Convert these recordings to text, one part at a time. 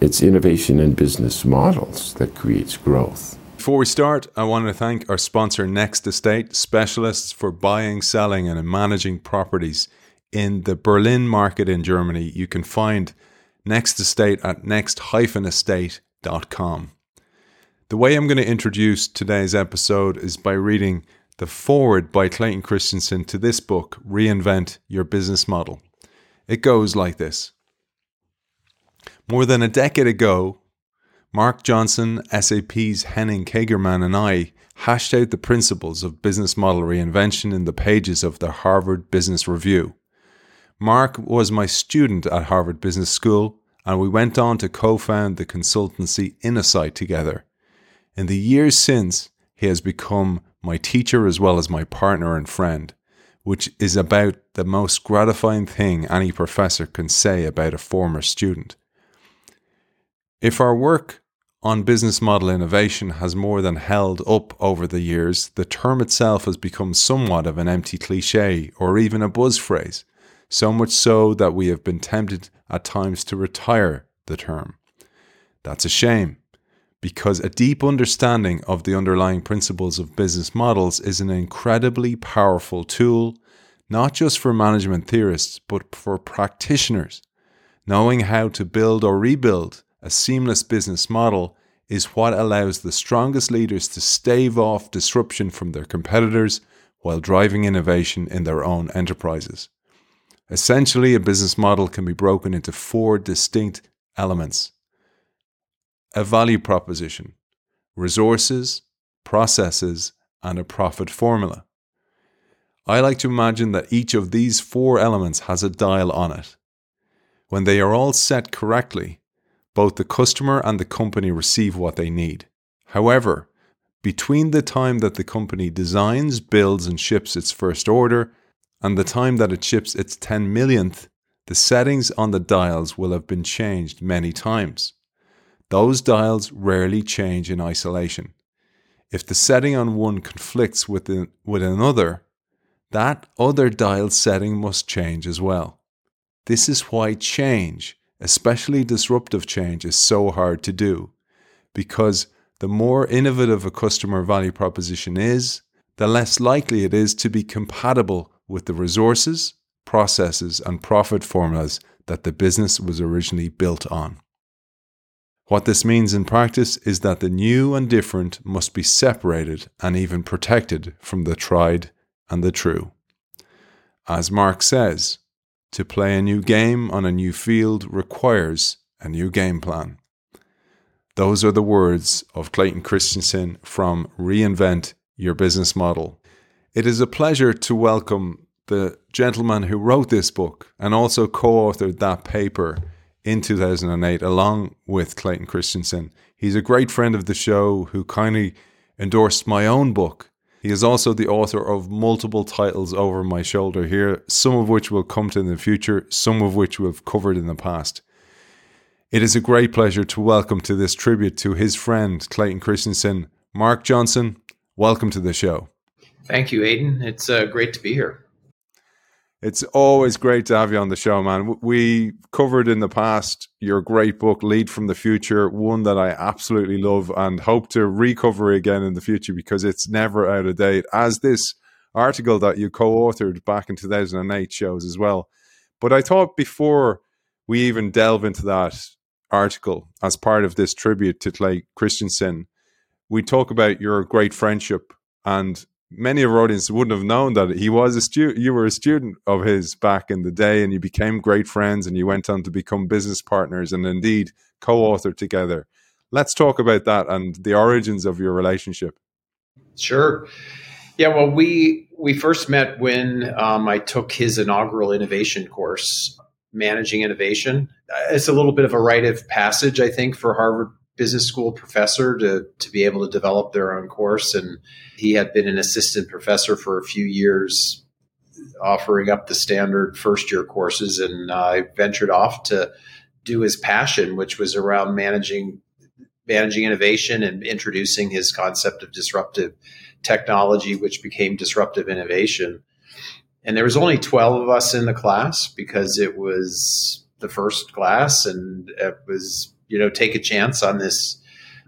It's innovation and business models that creates growth. Before we start, I want to thank our sponsor, Next Estate, specialists for buying, selling, and managing properties in the Berlin market in Germany. You can find Next Estate at next-estate.com. The way I'm going to introduce today's episode is by reading the foreword by Clayton Christensen to this book, Reinvent Your Business Model. It goes like this More than a decade ago, Mark Johnson, SAP's Henning Kagermann, and I hashed out the principles of business model reinvention in the pages of the Harvard Business Review. Mark was my student at Harvard Business School, and we went on to co found the consultancy Innosight together. In the years since, he has become my teacher as well as my partner and friend, which is about the most gratifying thing any professor can say about a former student. If our work on business model innovation has more than held up over the years, the term itself has become somewhat of an empty cliche or even a buzz phrase, so much so that we have been tempted at times to retire the term. That's a shame, because a deep understanding of the underlying principles of business models is an incredibly powerful tool, not just for management theorists, but for practitioners. Knowing how to build or rebuild a seamless business model is what allows the strongest leaders to stave off disruption from their competitors while driving innovation in their own enterprises. Essentially, a business model can be broken into four distinct elements a value proposition, resources, processes, and a profit formula. I like to imagine that each of these four elements has a dial on it. When they are all set correctly, both the customer and the company receive what they need. However, between the time that the company designs, builds, and ships its first order and the time that it ships its 10 millionth, the settings on the dials will have been changed many times. Those dials rarely change in isolation. If the setting on one conflicts with, the, with another, that other dial setting must change as well. This is why change especially disruptive change, is so hard to do because the more innovative a customer value proposition is, the less likely it is to be compatible with the resources, processes, and profit formulas that the business was originally built on. What this means in practice is that the new and different must be separated and even protected from the tried and the true. As Mark says, to play a new game on a new field requires a new game plan. Those are the words of Clayton Christensen from Reinvent Your Business Model. It is a pleasure to welcome the gentleman who wrote this book and also co authored that paper in 2008 along with Clayton Christensen. He's a great friend of the show who kindly endorsed my own book he is also the author of multiple titles over my shoulder here, some of which will come to in the future, some of which we've covered in the past. It is a great pleasure to welcome to this tribute to his friend Clayton Christensen, Mark Johnson. Welcome to the show. Thank you, Aidan. It's uh, great to be here. It's always great to have you on the show, man. We covered in the past your great book, Lead from the Future, one that I absolutely love and hope to recover again in the future because it's never out of date, as this article that you co authored back in 2008 shows as well. But I thought before we even delve into that article as part of this tribute to Clay Christensen, we talk about your great friendship and many of our audience wouldn't have known that he was a student. You were a student of his back in the day, and you became great friends, and you went on to become business partners, and indeed co-author together. Let's talk about that and the origins of your relationship. Sure. Yeah. Well, we we first met when um, I took his inaugural innovation course, managing innovation. It's a little bit of a rite of passage, I think, for Harvard business school professor to to be able to develop their own course. And he had been an assistant professor for a few years offering up the standard first year courses. And I uh, ventured off to do his passion which was around managing managing innovation and introducing his concept of disruptive technology which became disruptive innovation. And there was only 12 of us in the class because it was the first class and it was you know, take a chance on this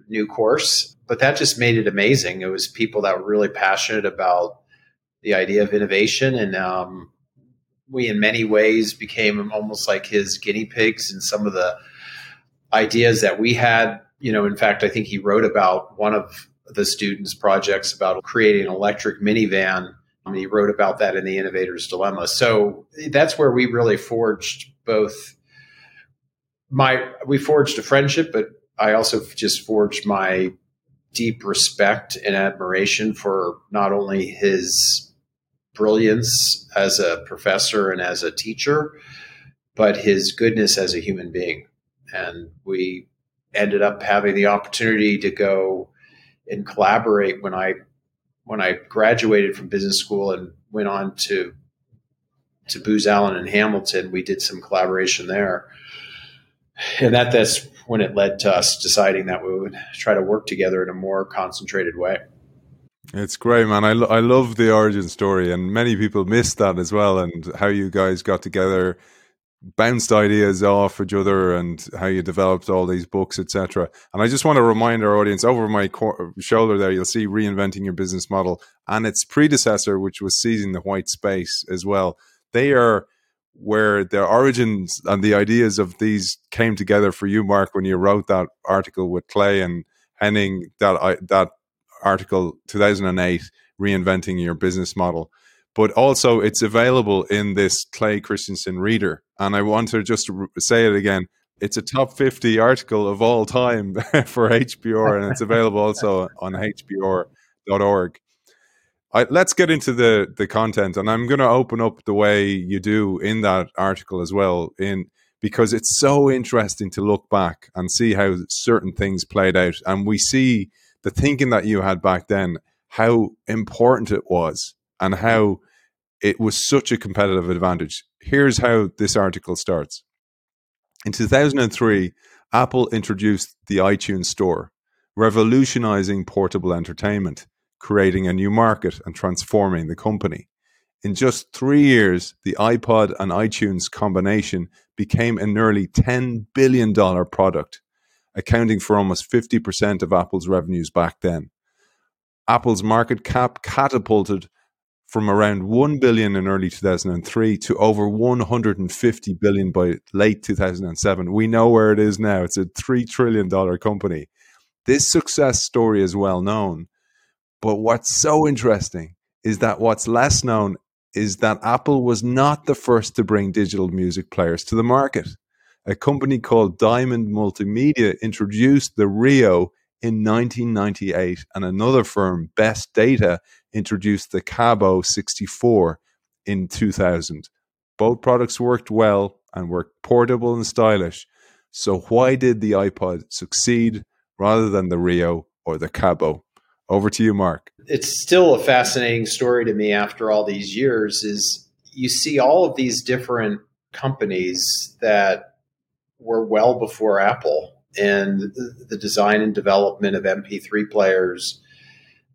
new course. But that just made it amazing. It was people that were really passionate about the idea of innovation. And um, we, in many ways, became almost like his guinea pigs and some of the ideas that we had. You know, in fact, I think he wrote about one of the students' projects about creating an electric minivan. And he wrote about that in the Innovator's Dilemma. So that's where we really forged both my we forged a friendship, but I also just forged my deep respect and admiration for not only his brilliance as a professor and as a teacher, but his goodness as a human being. And we ended up having the opportunity to go and collaborate when I when I graduated from business school and went on to to Booz Allen and Hamilton. We did some collaboration there, and that that's when it led to us deciding that we would try to work together in a more concentrated way. It's great, man. I, lo- I love the origin story, and many people miss that as well, and how you guys got together, bounced ideas off each other, and how you developed all these books, etc. And I just want to remind our audience over my shoulder there, you'll see reinventing your business model and its predecessor, which was seizing the white space as well. They are where the origins and the ideas of these came together for you, Mark, when you wrote that article with Clay and Henning. That that article, two thousand and eight, reinventing your business model. But also, it's available in this Clay Christensen reader, and I want to just say it again. It's a top 50 article of all time for HBR, and it's available also on HBR.org. I, let's get into the the content, and I'm going to open up the way you do in that article as well, in because it's so interesting to look back and see how certain things played out, and we see the thinking that you had back then, how important it was, and how it was such a competitive advantage. Here's how this article starts. In 2003, Apple introduced the iTunes Store, revolutionizing portable entertainment creating a new market and transforming the company. In just three years, the iPod and iTunes combination became a nearly $10 billion product, accounting for almost 50% of Apple's revenues back then. Apple's market cap catapulted from around 1 billion in early 2003 to over 150 billion by late 2007. We know where it is now. It's a 3 trillion dollar company. This success story is well known, but what's so interesting is that what's less known is that Apple was not the first to bring digital music players to the market. A company called Diamond Multimedia introduced the Rio in 1998, and another firm, Best Data, introduced the Cabo 64 in 2000. Both products worked well and were portable and stylish. So, why did the iPod succeed rather than the Rio or the Cabo? Over to you, Mark. It's still a fascinating story to me after all these years is you see all of these different companies that were well before Apple and the design and development of MP3 players.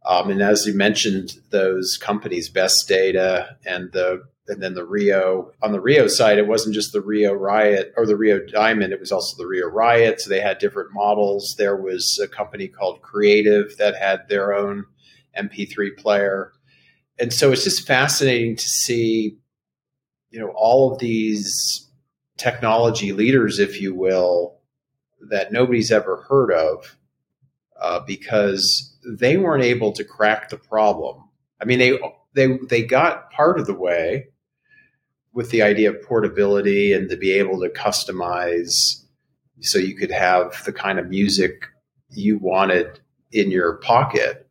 Um, and as you mentioned, those companies, Best Data and the and then the Rio. On the Rio side, it wasn't just the Rio Riot or the Rio Diamond, it was also the Rio Riot. So they had different models. There was a company called Creative that had their own MP3 player. And so it's just fascinating to see, you know, all of these technology leaders, if you will, that nobody's ever heard of uh, because they weren't able to crack the problem. I mean, they they they got part of the way, with the idea of portability and to be able to customize so you could have the kind of music you wanted in your pocket.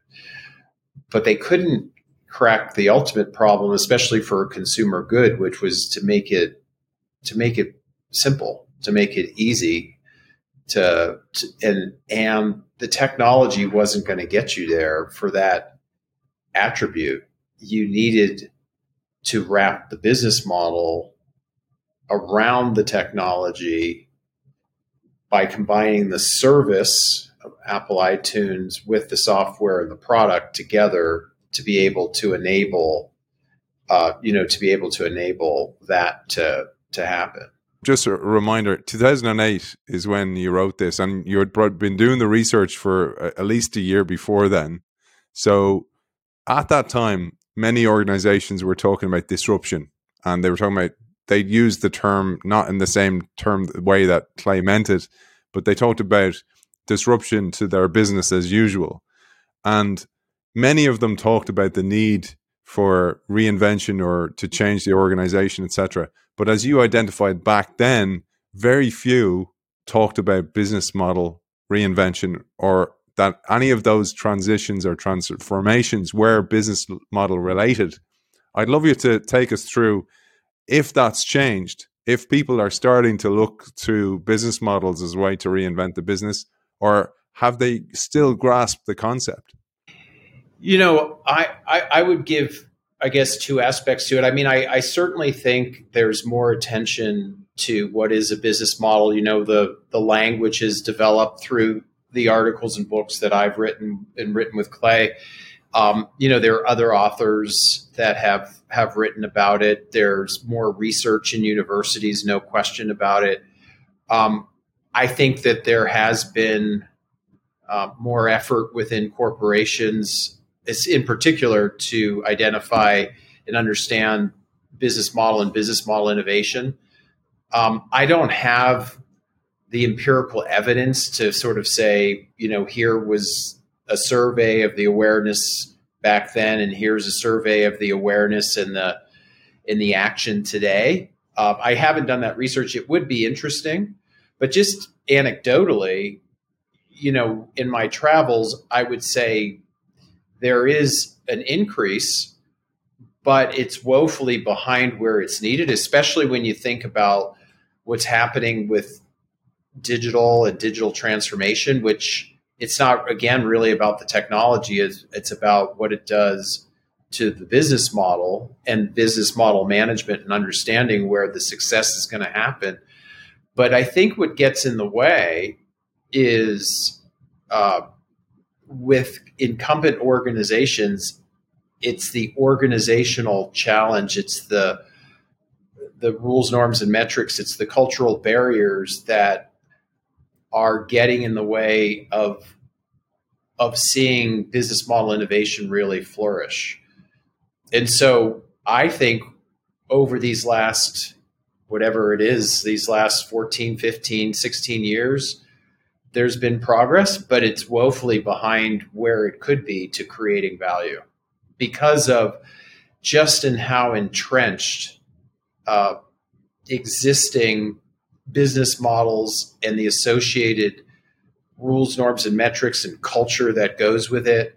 But they couldn't crack the ultimate problem, especially for a consumer good, which was to make it to make it simple, to make it easy to, to and and the technology wasn't going to get you there for that attribute. You needed to wrap the business model around the technology by combining the service of Apple iTunes with the software and the product together to be able to enable, uh, you know, to be able to enable that to to happen. just a reminder 2008 is when you wrote this, and you had been doing the research for at least a year before then. So at that time, many organizations were talking about disruption, and they were talking about they used the term not in the same term way that Clay meant it, but they talked about disruption to their business as usual. And many of them talked about the need for reinvention or to change the organization, etc. But as you identified back then, very few talked about business model reinvention or that any of those transitions or transformations were business model related. I'd love you to take us through if that's changed, if people are starting to look to business models as a way to reinvent the business, or have they still grasped the concept? You know, I, I, I would give, I guess, two aspects to it. I mean, I, I certainly think there's more attention to what is a business model. You know, the the language is developed through the articles and books that I've written and written with Clay. Um, you know, there are other authors that have have written about it. There's more research in universities, no question about it. Um, I think that there has been uh, more effort within corporations, in particular, to identify and understand business model and business model innovation. Um, I don't have the empirical evidence to sort of say, you know, here was a survey of the awareness back then, and here's a survey of the awareness and the in the action today. Uh, I haven't done that research. It would be interesting, but just anecdotally, you know, in my travels, I would say there is an increase, but it's woefully behind where it's needed, especially when you think about what's happening with digital and digital transformation, which it's not again really about the technology. It's, it's about what it does to the business model and business model management and understanding where the success is going to happen. But i think what gets in the way is uh, with incumbent organizations it's the organizational challenge. It's the the rules norms and metrics. It's the cultural barriers that are getting in the way of of seeing business model innovation really flourish. And so I think over these last whatever it is, these last 14, 15, 16 years, there's been progress, but it's woefully behind where it could be to creating value because of just in how entrenched uh, existing business models and the associated rules, norms, and metrics and culture that goes with it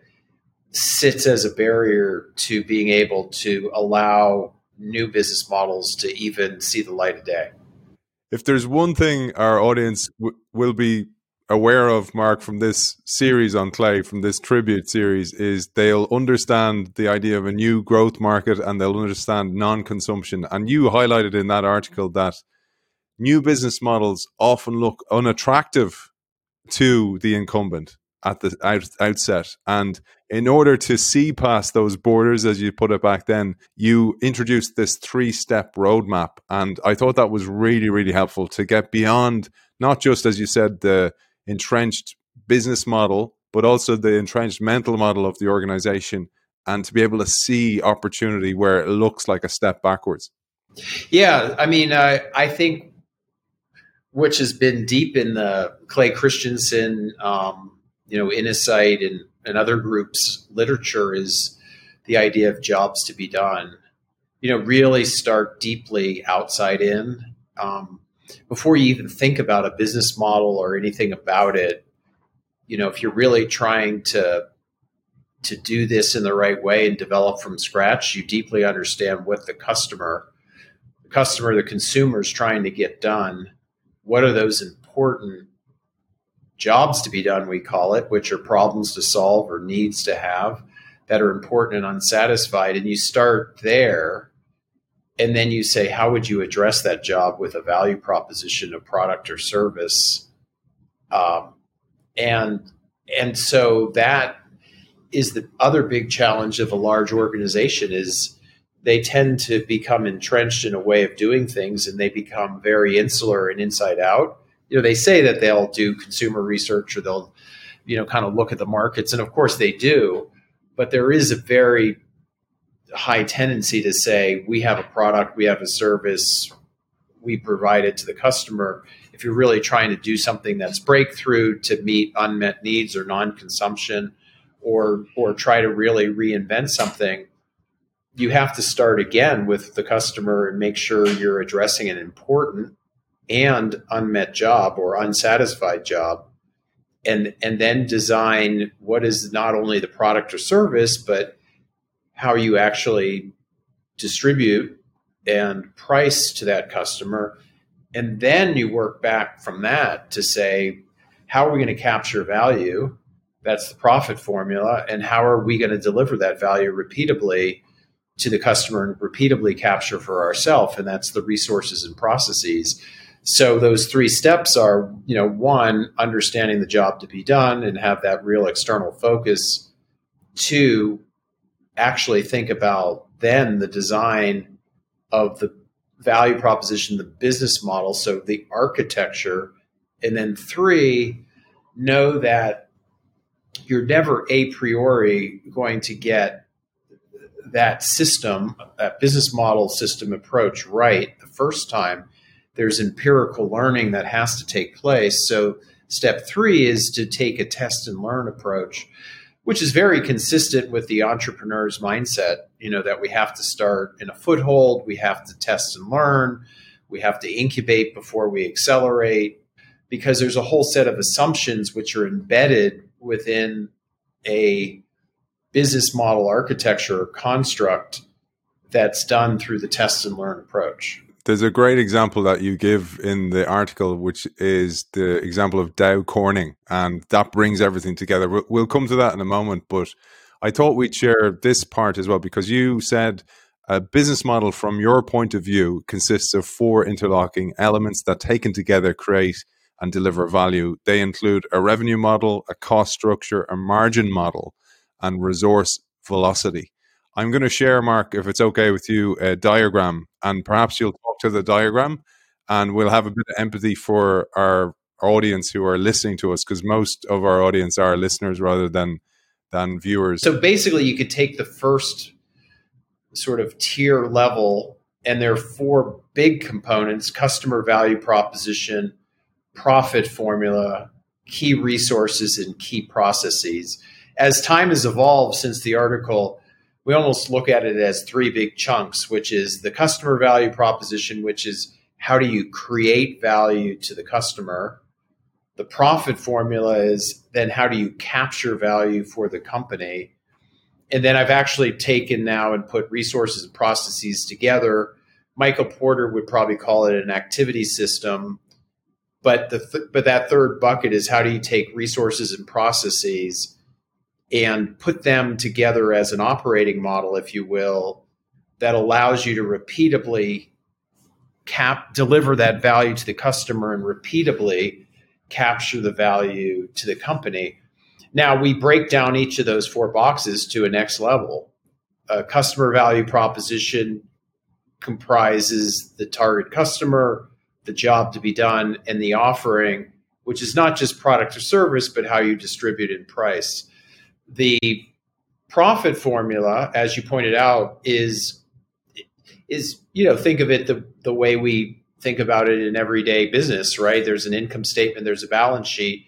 sits as a barrier to being able to allow new business models to even see the light of day. If there's one thing our audience w- will be aware of, Mark, from this series on clay, from this tribute series, is they'll understand the idea of a new growth market and they'll understand non consumption. And you highlighted in that article that new business models often look unattractive to the incumbent at the out, outset. And in order to see past those borders, as you put it back then, you introduced this three step roadmap. And I thought that was really, really helpful to get beyond not just, as you said, the entrenched business model, but also the entrenched mental model of the organization and to be able to see opportunity where it looks like a step backwards. Yeah, I mean, I think which has been deep in the Clay Christensen, um, you know, Insight and, and other groups' literature is the idea of jobs to be done. You know, really start deeply outside in. Um, before you even think about a business model or anything about it, you know, if you're really trying to to do this in the right way and develop from scratch, you deeply understand what the customer, the customer, the consumer is trying to get done what are those important jobs to be done, we call it, which are problems to solve or needs to have that are important and unsatisfied. And you start there. And then you say, how would you address that job with a value proposition, a product or service? Um, and and so that is the other big challenge of a large organization is they tend to become entrenched in a way of doing things and they become very insular and inside out. You know, they say that they'll do consumer research or they'll, you know, kind of look at the markets. And of course they do, but there is a very high tendency to say, we have a product, we have a service, we provide it to the customer. If you're really trying to do something that's breakthrough to meet unmet needs or non consumption, or or try to really reinvent something you have to start again with the customer and make sure you're addressing an important and unmet job or unsatisfied job. And and then design what is not only the product or service but how you actually distribute and price to that customer. And then you work back from that to say how are we going to capture value? That's the profit formula. And how are we going to deliver that value repeatably to the customer and repeatedly capture for ourselves and that's the resources and processes. So those three steps are you know one understanding the job to be done and have that real external focus. Two actually think about then the design of the value proposition the business model so the architecture. And then three know that you're never a priori going to get that system, that business model system approach right the first time, there's empirical learning that has to take place. So, step three is to take a test and learn approach, which is very consistent with the entrepreneur's mindset. You know, that we have to start in a foothold, we have to test and learn, we have to incubate before we accelerate, because there's a whole set of assumptions which are embedded within a business model architecture construct that's done through the test and learn approach. There's a great example that you give in the article, which is the example of Dow Corning, and that brings everything together. We'll come to that in a moment, but I thought we'd share this part as well because you said a business model from your point of view consists of four interlocking elements that taken together create and deliver value. They include a revenue model, a cost structure, a margin model, and resource velocity. I'm going to share, Mark, if it's okay with you, a diagram, and perhaps you'll talk to the diagram, and we'll have a bit of empathy for our audience who are listening to us, because most of our audience are listeners rather than than viewers. So basically, you could take the first sort of tier level, and there are four big components: customer value proposition, profit formula, key resources, and key processes as time has evolved since the article, we almost look at it as three big chunks, which is the customer value proposition, which is how do you create value to the customer? The profit formula is then how do you capture value for the company? And then I've actually taken now and put resources and processes together. Michael Porter would probably call it an activity system. But the th- but that third bucket is how do you take resources and processes and put them together as an operating model, if you will, that allows you to repeatably cap deliver that value to the customer and repeatably capture the value to the company. Now we break down each of those four boxes to a next level. A customer value proposition comprises the target customer, the job to be done, and the offering, which is not just product or service, but how you distribute and price the profit formula, as you pointed out, is is you know think of it the the way we think about it in everyday business, right? There's an income statement, there's a balance sheet,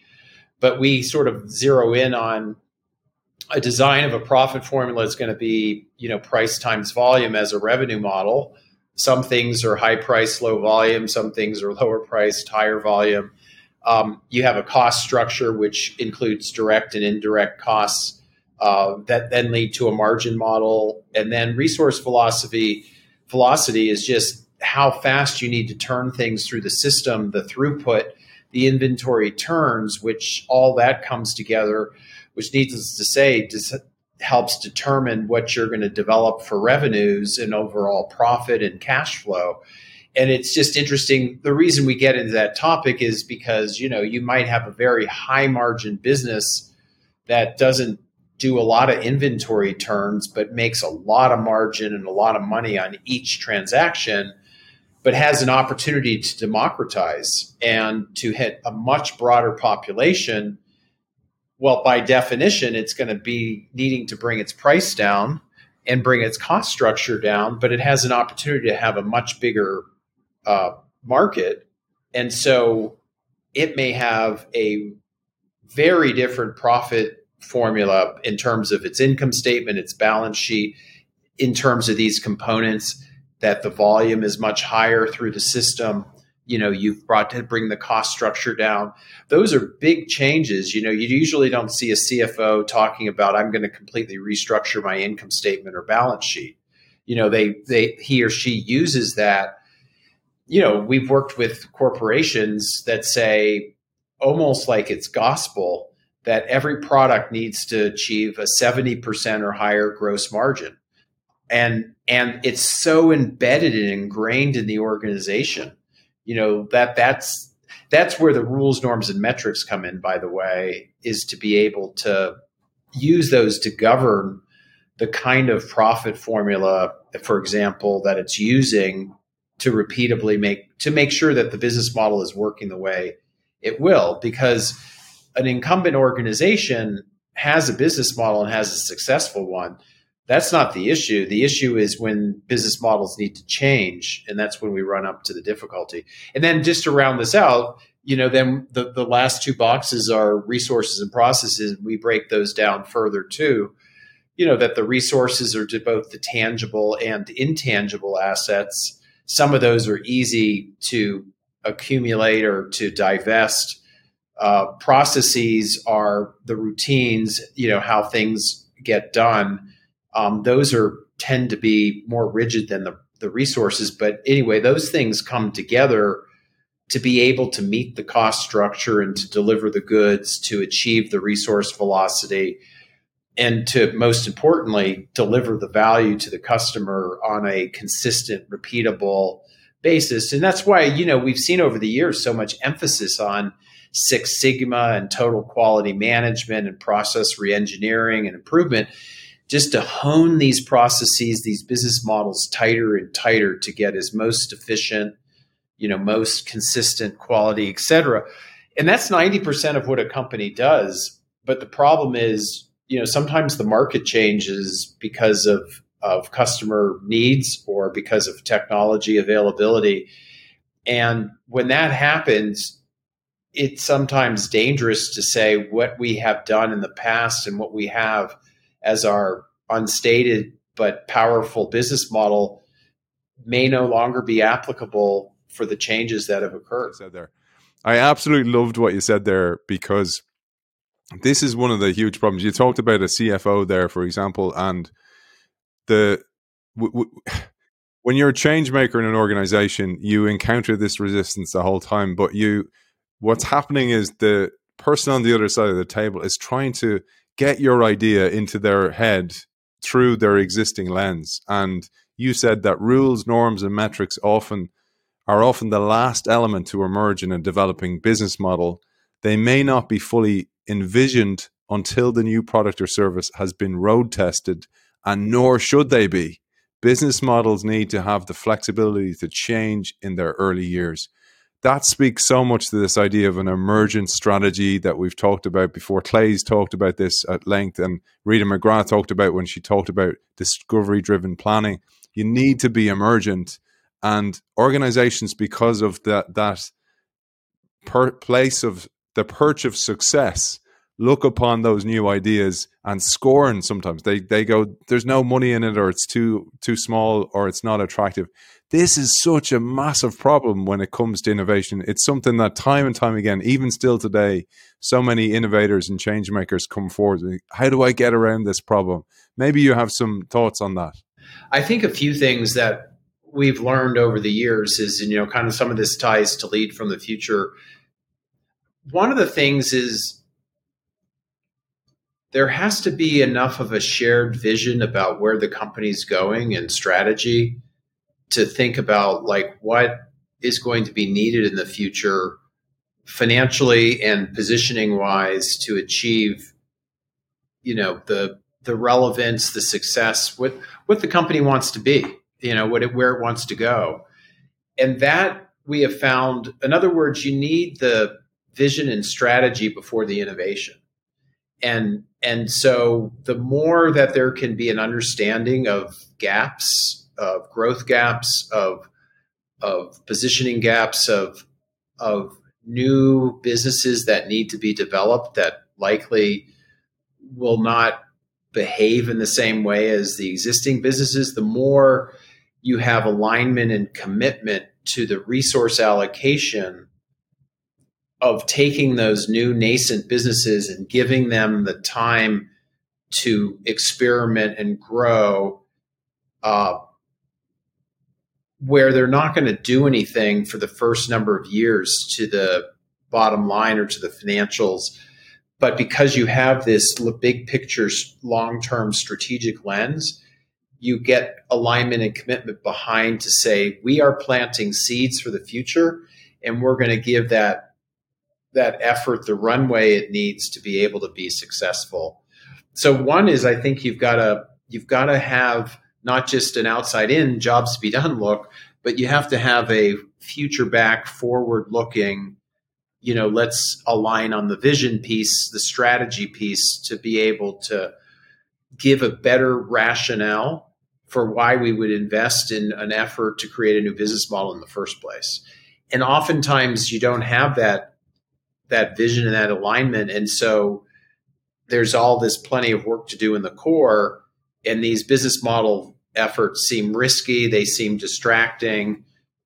but we sort of zero in on a design of a profit formula is going to be you know price times volume as a revenue model. Some things are high price, low volume. Some things are lower priced, higher volume. Um, you have a cost structure which includes direct and indirect costs uh, that then lead to a margin model, and then resource philosophy velocity is just how fast you need to turn things through the system, the throughput, the inventory turns, which all that comes together, which needless to say, helps determine what you're going to develop for revenues and overall profit and cash flow and it's just interesting the reason we get into that topic is because you know you might have a very high margin business that doesn't do a lot of inventory turns, but makes a lot of margin and a lot of money on each transaction, but has an opportunity to democratize and to hit a much broader population. Well, by definition, it's going to be needing to bring its price down and bring its cost structure down, but it has an opportunity to have a much bigger uh, market. And so it may have a very different profit formula in terms of its income statement, its balance sheet, in terms of these components, that the volume is much higher through the system. You know, you've brought to bring the cost structure down. Those are big changes. You know, you usually don't see a CFO talking about, I'm going to completely restructure my income statement or balance sheet. You know, they, they, he or she uses that. You know, we've worked with corporations that say almost like it's gospel that every product needs to achieve a 70% or higher gross margin. And and it's so embedded and ingrained in the organization. You know, that that's that's where the rules, norms, and metrics come in, by the way, is to be able to use those to govern the kind of profit formula, for example, that it's using to repeatably make to make sure that the business model is working the way it will. Because an incumbent organization has a business model and has a successful one, that's not the issue. The issue is when business models need to change, and that's when we run up to the difficulty. And then just to round this out, you know, then the, the last two boxes are resources and processes. We break those down further too. You know, that the resources are to both the tangible and intangible assets. Some of those are easy to accumulate or to divest uh, processes are the routines, you know, how things get done. Um, those are tend to be more rigid than the, the resources. But anyway, those things come together to be able to meet the cost structure and to deliver the goods, to achieve the resource velocity, and to most importantly, deliver the value to the customer on a consistent, repeatable basis. And that's why, you know, we've seen over the years so much emphasis on Six Sigma and total quality management and process reengineering and improvement, just to hone these processes, these business models tighter and tighter to get as most efficient, you know, most consistent quality, et cetera. And that's 90% of what a company does. But the problem is, you know, sometimes the market changes because of, of customer needs or because of technology availability. And when that happens, it's sometimes dangerous to say what we have done in the past and what we have as our unstated but powerful business model may no longer be applicable for the changes that have occurred. Said there, I absolutely loved what you said there because this is one of the huge problems. You talked about a CFO there, for example, and the w- w- when you're a change maker in an organization, you encounter this resistance the whole time, but you what's happening is the person on the other side of the table is trying to get your idea into their head through their existing lens. And you said that rules, norms, and metrics often are often the last element to emerge in a developing business model. They may not be fully envisioned until the new product or service has been road tested, and nor should they be. Business models need to have the flexibility to change in their early years that speaks so much to this idea of an emergent strategy that we've talked about before. Clay's talked about this at length, and Rita McGrath talked about when she talked about discovery driven planning. You need to be emergent, and organizations, because of that, that per- place of the perch of success, look upon those new ideas and scorn sometimes. They they go there's no money in it or it's too too small or it's not attractive. This is such a massive problem when it comes to innovation. It's something that time and time again even still today so many innovators and change makers come forward how do i get around this problem? Maybe you have some thoughts on that. I think a few things that we've learned over the years is you know kind of some of this ties to lead from the future. One of the things is there has to be enough of a shared vision about where the company's going and strategy to think about like what is going to be needed in the future financially and positioning wise to achieve you know the the relevance, the success, what what the company wants to be, you know, what it, where it wants to go, and that we have found. In other words, you need the vision and strategy before the innovation, and and so the more that there can be an understanding of gaps, of growth gaps, of of positioning gaps, of of new businesses that need to be developed that likely will not behave in the same way as the existing businesses, the more you have alignment and commitment to the resource allocation of taking those new nascent businesses and giving them the time to experiment and grow uh, where they're not going to do anything for the first number of years to the bottom line or to the financials. But because you have this big picture, long term strategic lens, you get alignment and commitment behind to say, we are planting seeds for the future and we're going to give that that effort the runway it needs to be able to be successful. So one is I think you've got to you've got to have not just an outside in jobs to be done look, but you have to have a future back forward looking you know, let's align on the vision piece, the strategy piece to be able to give a better rationale for why we would invest in an effort to create a new business model in the first place. And oftentimes you don't have that that vision and that alignment and so there's all this plenty of work to do in the core and these business model efforts seem risky, they seem distracting,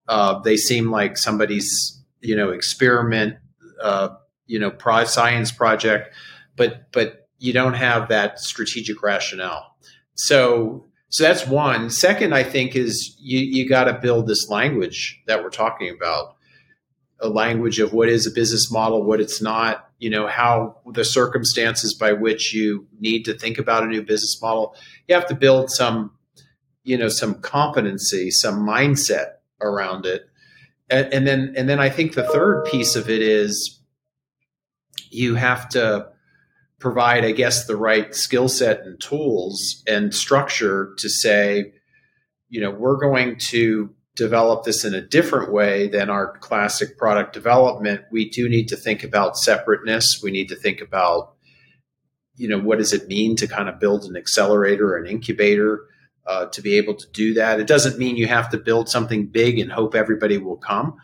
uh, they seem like somebody's you know experiment uh, you know pro- science project, but but you don't have that strategic rationale. So so that's one. Second, I think is you you got to build this language that we're talking about, a language of what is a business model, what it's not. You know how the circumstances by which you need to think about a new business model. You have to build some, you know, some competency, some mindset around it and, and then and then I think the third piece of it is you have to provide, I guess, the right skill set and tools and structure to say, you know, we're going to develop this in a different way than our classic product development. We do need to think about separateness. We need to think about, you know, what does it mean to kind of build an accelerator or an incubator? uh, to be able to do that. It doesn't mean you have to build something big and hope everybody will come.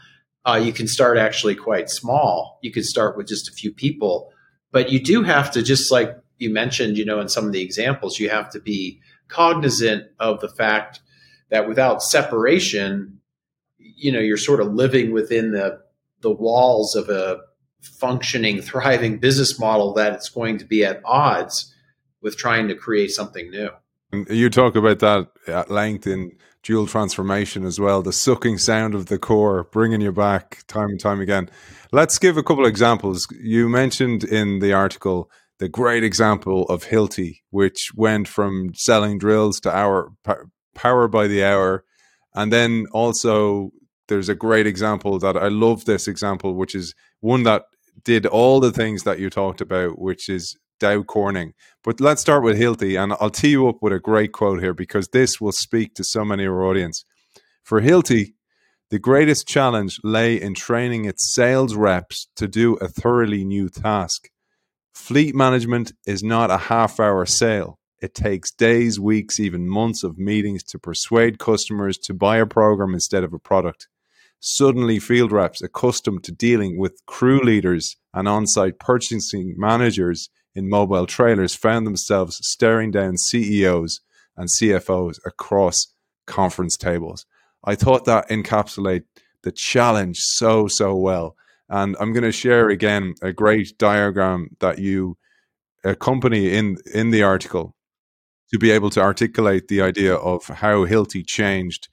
Uh, you can start actually quite small. You can start with just a few people, but you do have to, just like you mentioned, you know, in some of the examples, you have to be cognizant of the fact that without separation, you know, you're sort of living within the the walls of a functioning, thriving business model that it's going to be at odds with trying to create something new. You talk about that at length in dual transformation as well, the sucking sound of the core, bringing you back time and time again. Let's give a couple of examples. You mentioned in the article the great example of Hilti, which went from selling drills to hour power by the hour. And then also there's a great example that I love this example, which is one that did all the things that you talked about, which is Dow Corning. But let's start with Hilti, and I'll tee you up with a great quote here because this will speak to so many of our audience. For Hilti, the greatest challenge lay in training its sales reps to do a thoroughly new task. Fleet management is not a half hour sale. It takes days, weeks, even months of meetings to persuade customers to buy a program instead of a product. Suddenly, field reps accustomed to dealing with crew leaders and on site purchasing managers in mobile trailers found themselves staring down CEOs and CFOs across conference tables. I thought that encapsulate the challenge so so well. And I'm going to share again a great diagram that you accompany in in the article to be able to articulate the idea of how Hilti changed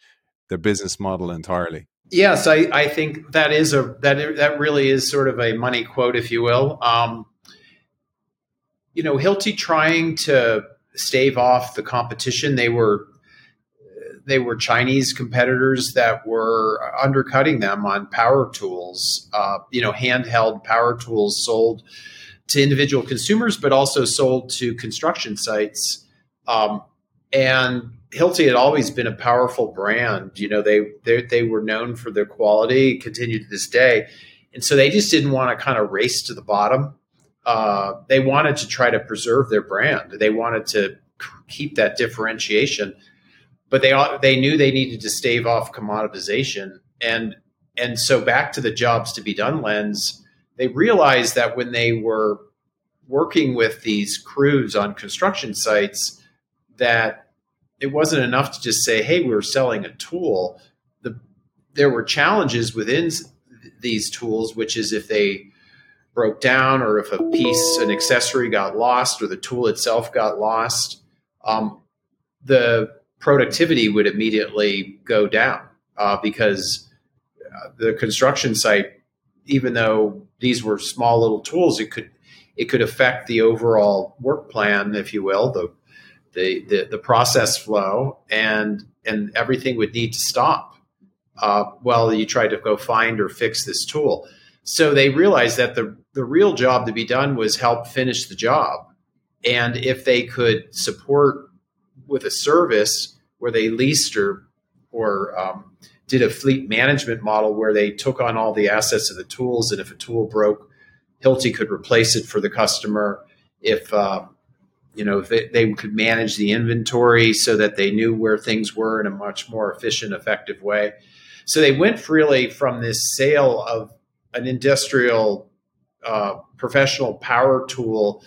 their business model entirely. Yes, I, I think that is a that that really is sort of a money quote, if you will. Um, you know, Hilti trying to stave off the competition. They were they were Chinese competitors that were undercutting them on power tools. Uh, you know, handheld power tools sold to individual consumers, but also sold to construction sites. Um, and Hilti had always been a powerful brand. You know, they they they were known for their quality, continue to this day, and so they just didn't want to kind of race to the bottom. Uh, they wanted to try to preserve their brand. They wanted to keep that differentiation, but they they knew they needed to stave off commoditization, and and so back to the jobs to be done lens. They realized that when they were working with these crews on construction sites, that it wasn't enough to just say, "Hey, we are selling a tool." The there were challenges within these tools, which is if they broke down or if a piece, an accessory got lost or the tool itself got lost, um, the productivity would immediately go down uh, because uh, the construction site, even though these were small little tools, it could it could affect the overall work plan, if you will, the the, the, the process flow, and and everything would need to stop uh, while you try to go find or fix this tool. So they realized that the the real job to be done was help finish the job, and if they could support with a service where they leased or or um, did a fleet management model where they took on all the assets of the tools, and if a tool broke, Hilti could replace it for the customer. If uh, you know, they, they could manage the inventory so that they knew where things were in a much more efficient, effective way. So they went really from this sale of an industrial uh, professional power tool,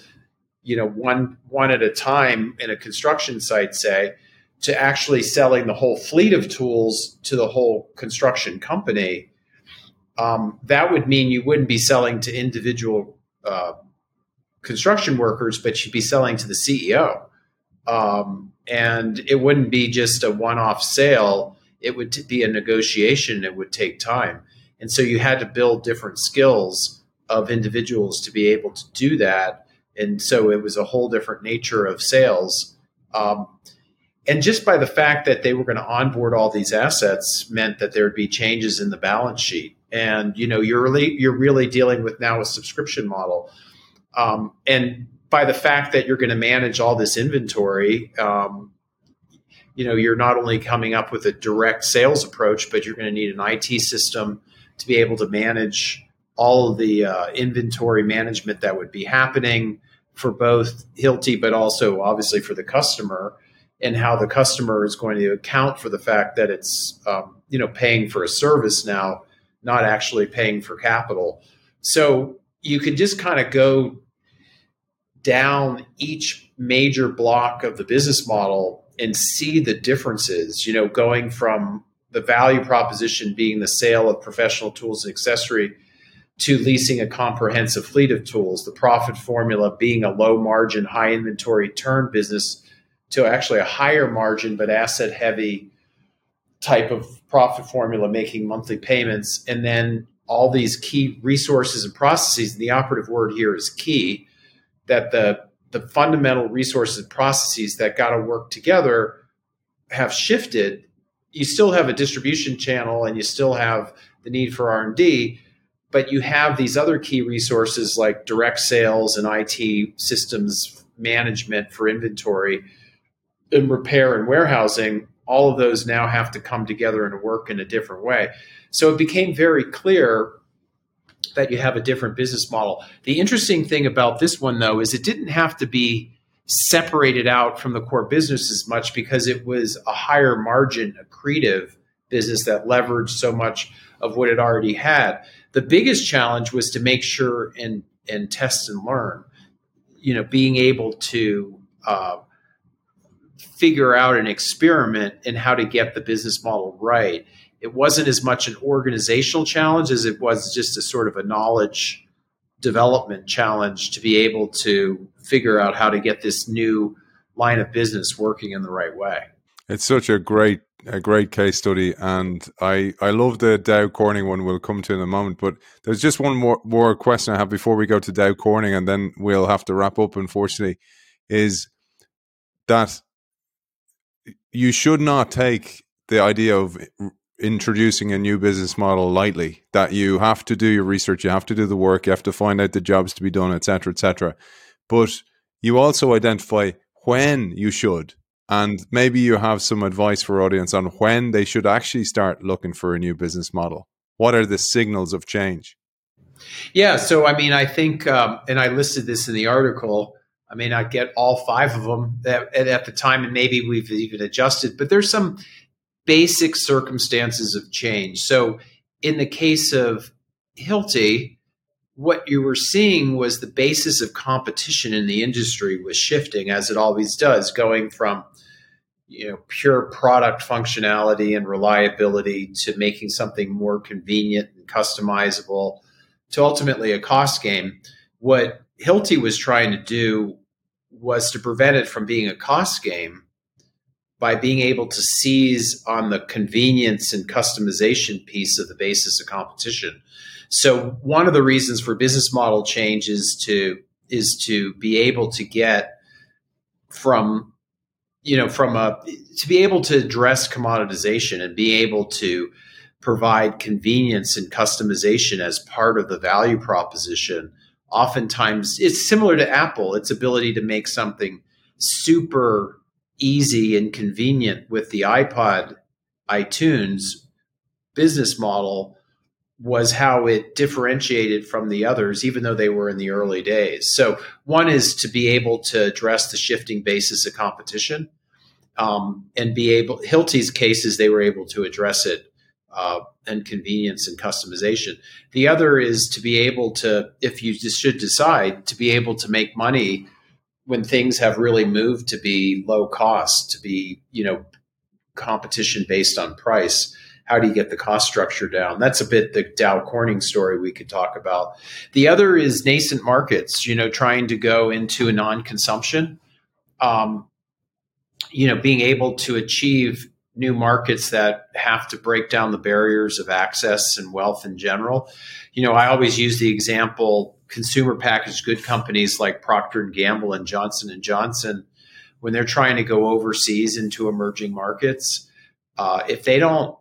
you know, one one at a time in a construction site, say, to actually selling the whole fleet of tools to the whole construction company. Um, that would mean you wouldn't be selling to individual uh, construction workers, but you'd be selling to the CEO. Um, and it wouldn't be just a one off sale, it would t- be a negotiation, it would take time. And so you had to build different skills of individuals to be able to do that. And so it was a whole different nature of sales. Um, and just by the fact that they were going to onboard all these assets meant that there would be changes in the balance sheet. And you know, you're really you're really dealing with now a subscription model um, and by the fact that you're going to manage all this inventory, um, you know, you're not only coming up with a direct sales approach, but you're going to need an IT system to be able to manage all of the uh, inventory management that would be happening for both Hilti, but also obviously for the customer, and how the customer is going to account for the fact that it's um, you know paying for a service now, not actually paying for capital. So you could just kind of go down each major block of the business model and see the differences, you know, going from the value proposition being the sale of professional tools and accessory to leasing a comprehensive fleet of tools, the profit formula being a low margin, high inventory turn business to actually a higher margin but asset heavy type of profit formula making monthly payments and then all these key resources and processes. And the operative word here is key that the the fundamental resources and processes that got to work together have shifted. You still have a distribution channel and you still have the need for R&D, but you have these other key resources like direct sales and IT systems management for inventory and repair and warehousing. All of those now have to come together and work in a different way. So it became very clear that you have a different business model. The interesting thing about this one, though, is it didn't have to be separated out from the core business as much because it was a higher margin, accretive business that leveraged so much of what it already had. The biggest challenge was to make sure and and test and learn. You know, being able to uh, figure out an experiment in how to get the business model right it wasn't as much an organizational challenge as it was just a sort of a knowledge development challenge to be able to figure out how to get this new line of business working in the right way. It's such a great a great case study and I I love the Dow Corning one we'll come to in a moment but there's just one more more question I have before we go to Dow Corning and then we'll have to wrap up unfortunately is that you should not take the idea of introducing a new business model lightly. That you have to do your research, you have to do the work, you have to find out the jobs to be done, etc., etc. But you also identify when you should, and maybe you have some advice for audience on when they should actually start looking for a new business model. What are the signals of change? Yeah, so I mean, I think, um, and I listed this in the article. I may not get all five of them at, at the time, and maybe we've even adjusted, but there's some basic circumstances of change. So, in the case of Hilti, what you were seeing was the basis of competition in the industry was shifting, as it always does, going from you know pure product functionality and reliability to making something more convenient and customizable to ultimately a cost game. What Hilti was trying to do was to prevent it from being a cost game by being able to seize on the convenience and customization piece of the basis of competition. So one of the reasons for business model change is to is to be able to get from you know from a to be able to address commoditization and be able to provide convenience and customization as part of the value proposition oftentimes it's similar to apple its ability to make something super easy and convenient with the ipod itunes business model was how it differentiated from the others, even though they were in the early days. So, one is to be able to address the shifting basis of competition um, and be able, Hilti's cases, they were able to address it uh, and convenience and customization. The other is to be able to, if you should decide, to be able to make money when things have really moved to be low cost, to be, you know, competition based on price how do you get the cost structure down? That's a bit the Dow Corning story we could talk about. The other is nascent markets, you know, trying to go into a non consumption, um, you know, being able to achieve new markets that have to break down the barriers of access and wealth in general. You know, I always use the example consumer packaged good companies like Procter and Gamble and Johnson and Johnson when they're trying to go overseas into emerging markets. Uh, if they don't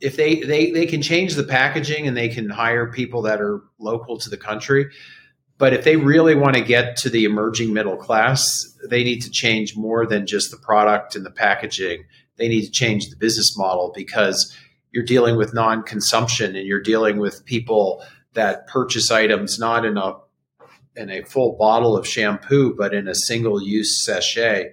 if they, they they can change the packaging and they can hire people that are local to the country but if they really want to get to the emerging middle class they need to change more than just the product and the packaging they need to change the business model because you're dealing with non-consumption and you're dealing with people that purchase items not in a in a full bottle of shampoo but in a single use sachet.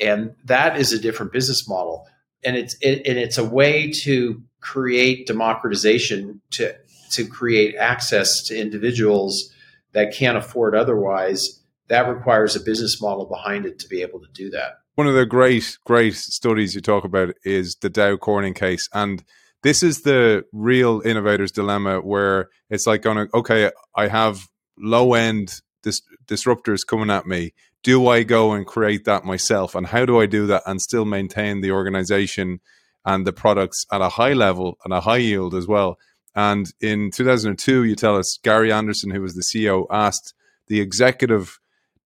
And that is a different business model. And it's it, and it's a way to create democratization to to create access to individuals that can't afford otherwise. That requires a business model behind it to be able to do that one of the great great studies you talk about is the dow corning case and this is the real innovator's dilemma where it's like going okay i have low end dis- disruptors coming at me do i go and create that myself and how do i do that and still maintain the organization and the products at a high level and a high yield as well. And in 2002, you tell us Gary Anderson, who was the CEO, asked the executive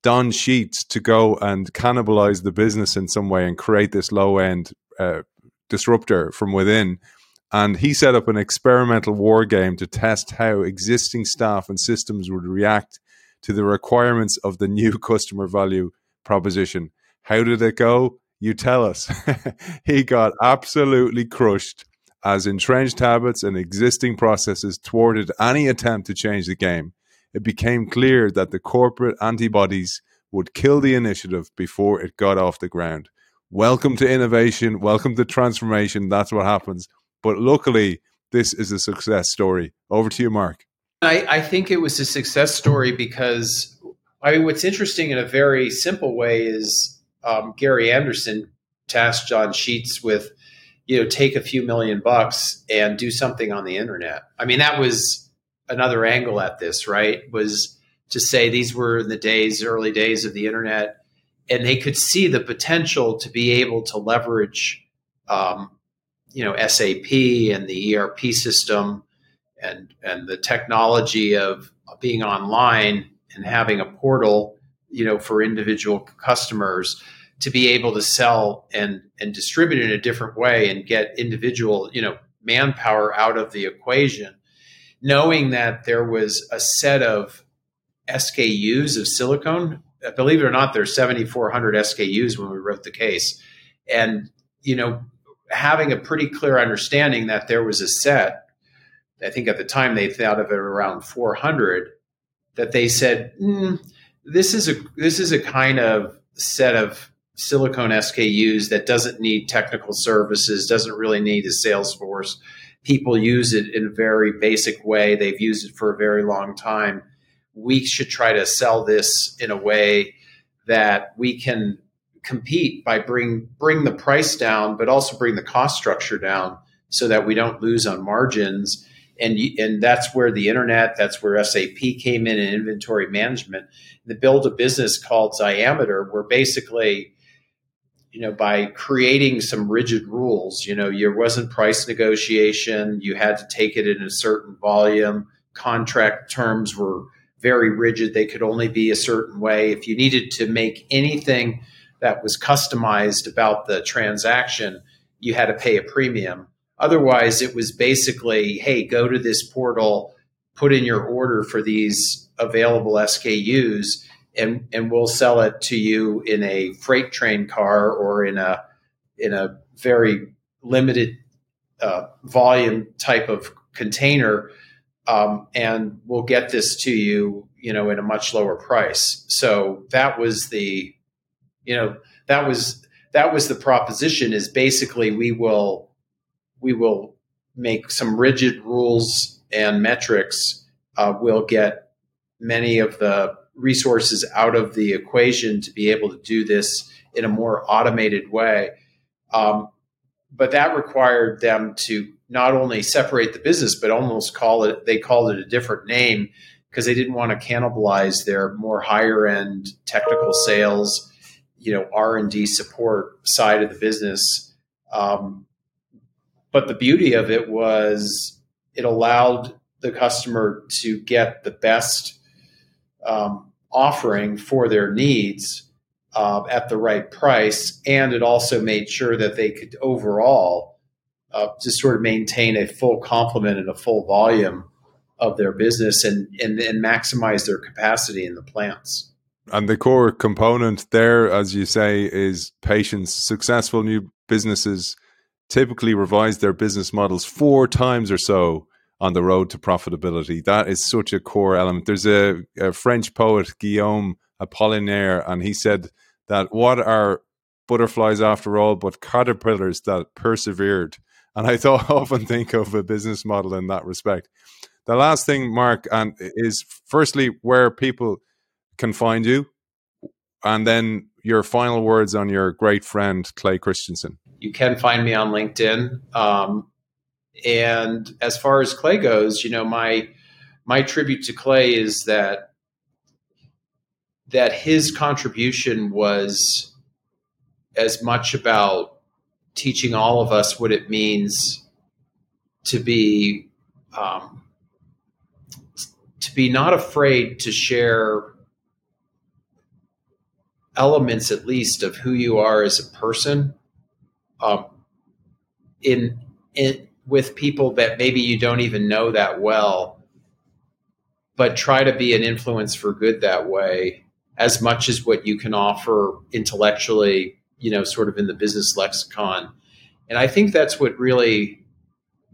Don Sheets to go and cannibalize the business in some way and create this low end uh, disruptor from within. And he set up an experimental war game to test how existing staff and systems would react to the requirements of the new customer value proposition. How did it go? you tell us. he got absolutely crushed as entrenched habits and existing processes thwarted any attempt to change the game. It became clear that the corporate antibodies would kill the initiative before it got off the ground. Welcome to innovation. Welcome to transformation. That's what happens. But luckily, this is a success story. Over to you, Mark. I, I think it was a success story because I mean, what's interesting in a very simple way is um, Gary Anderson tasked John Sheets with, you know, take a few million bucks and do something on the internet. I mean, that was another angle at this, right? Was to say these were in the days, early days of the internet, and they could see the potential to be able to leverage, um, you know, SAP and the ERP system and and the technology of being online and having a portal you know, for individual customers to be able to sell and and distribute in a different way and get individual, you know, manpower out of the equation, knowing that there was a set of SKUs of silicone. Believe it or not, there's 7,400 SKUs when we wrote the case, and you know, having a pretty clear understanding that there was a set. I think at the time they thought of it around 400. That they said, mm, this is a this is a kind of set of silicone SKUs that doesn't need technical services, doesn't really need a sales force. People use it in a very basic way. They've used it for a very long time. We should try to sell this in a way that we can compete by bring bring the price down, but also bring the cost structure down so that we don't lose on margins. And and that's where the internet, that's where SAP came in and inventory management. The build a business called Xiameter, where basically you know, by creating some rigid rules, you know, there wasn't price negotiation. You had to take it in a certain volume. Contract terms were very rigid. They could only be a certain way. If you needed to make anything that was customized about the transaction, you had to pay a premium. Otherwise, it was basically, hey, go to this portal, put in your order for these available SKUs, and and we'll sell it to you in a freight train car or in a in a very limited uh, volume type of container, um, and we'll get this to you, you know, at a much lower price. So that was the, you know, that was that was the proposition. Is basically we will we will make some rigid rules and metrics. Uh, we'll get many of the resources out of the equation to be able to do this in a more automated way. Um, but that required them to not only separate the business, but almost call it, they called it a different name because they didn't want to cannibalize their more higher end technical sales, you know, R&D support side of the business. Um, but the beauty of it was it allowed the customer to get the best um, offering for their needs uh, at the right price, and it also made sure that they could overall uh, just sort of maintain a full complement and a full volume of their business and, and and maximize their capacity in the plants. And the core component there, as you say, is patience. Successful new businesses typically revise their business models four times or so on the road to profitability. That is such a core element. There's a, a French poet, Guillaume Apollinaire, and he said that what are butterflies after all but caterpillars that persevered? And I thought often think of a business model in that respect. The last thing, Mark, and is firstly where people can find you, and then your final words on your great friend Clay Christensen. You can find me on LinkedIn. Um, and as far as Clay goes, you know, my my tribute to Clay is that that his contribution was as much about teaching all of us what it means to be um, to be not afraid to share elements at least of who you are as a person um, in in with people that maybe you don't even know that well, but try to be an influence for good that way as much as what you can offer intellectually, you know, sort of in the business lexicon. And I think that's what really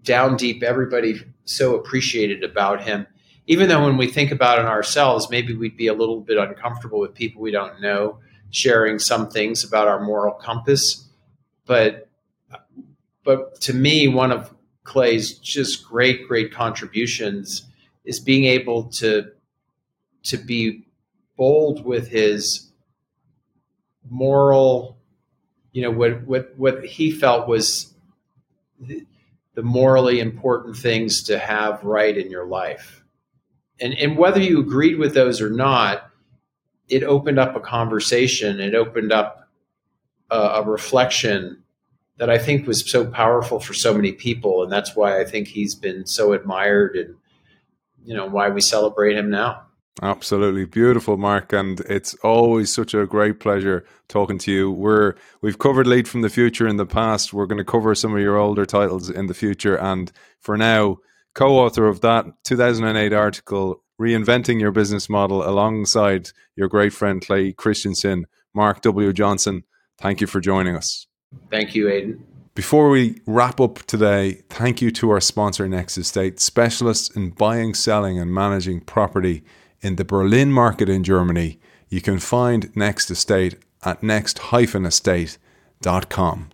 down deep everybody so appreciated about him. Even though when we think about it ourselves, maybe we'd be a little bit uncomfortable with people we don't know sharing some things about our moral compass. But but to me, one of Clay's just great, great contributions is being able to to be bold with his moral, you know, what what what he felt was the, morally important things to have right in your life. And and whether you agreed with those or not, it opened up a conversation, it opened up a, a reflection that I think was so powerful for so many people, and that's why I think he's been so admired, and you know why we celebrate him now. Absolutely beautiful, Mark, and it's always such a great pleasure talking to you. We're we've covered Lead from the Future in the past. We're going to cover some of your older titles in the future, and for now, co-author of that 2008 article, "Reinventing Your Business Model," alongside your great friend Clay Christensen, Mark W. Johnson. Thank you for joining us. Thank you, Aidan. Before we wrap up today, thank you to our sponsor, Next Estate, specialists in buying, selling, and managing property in the Berlin market in Germany. You can find Next Estate at next-estate.com.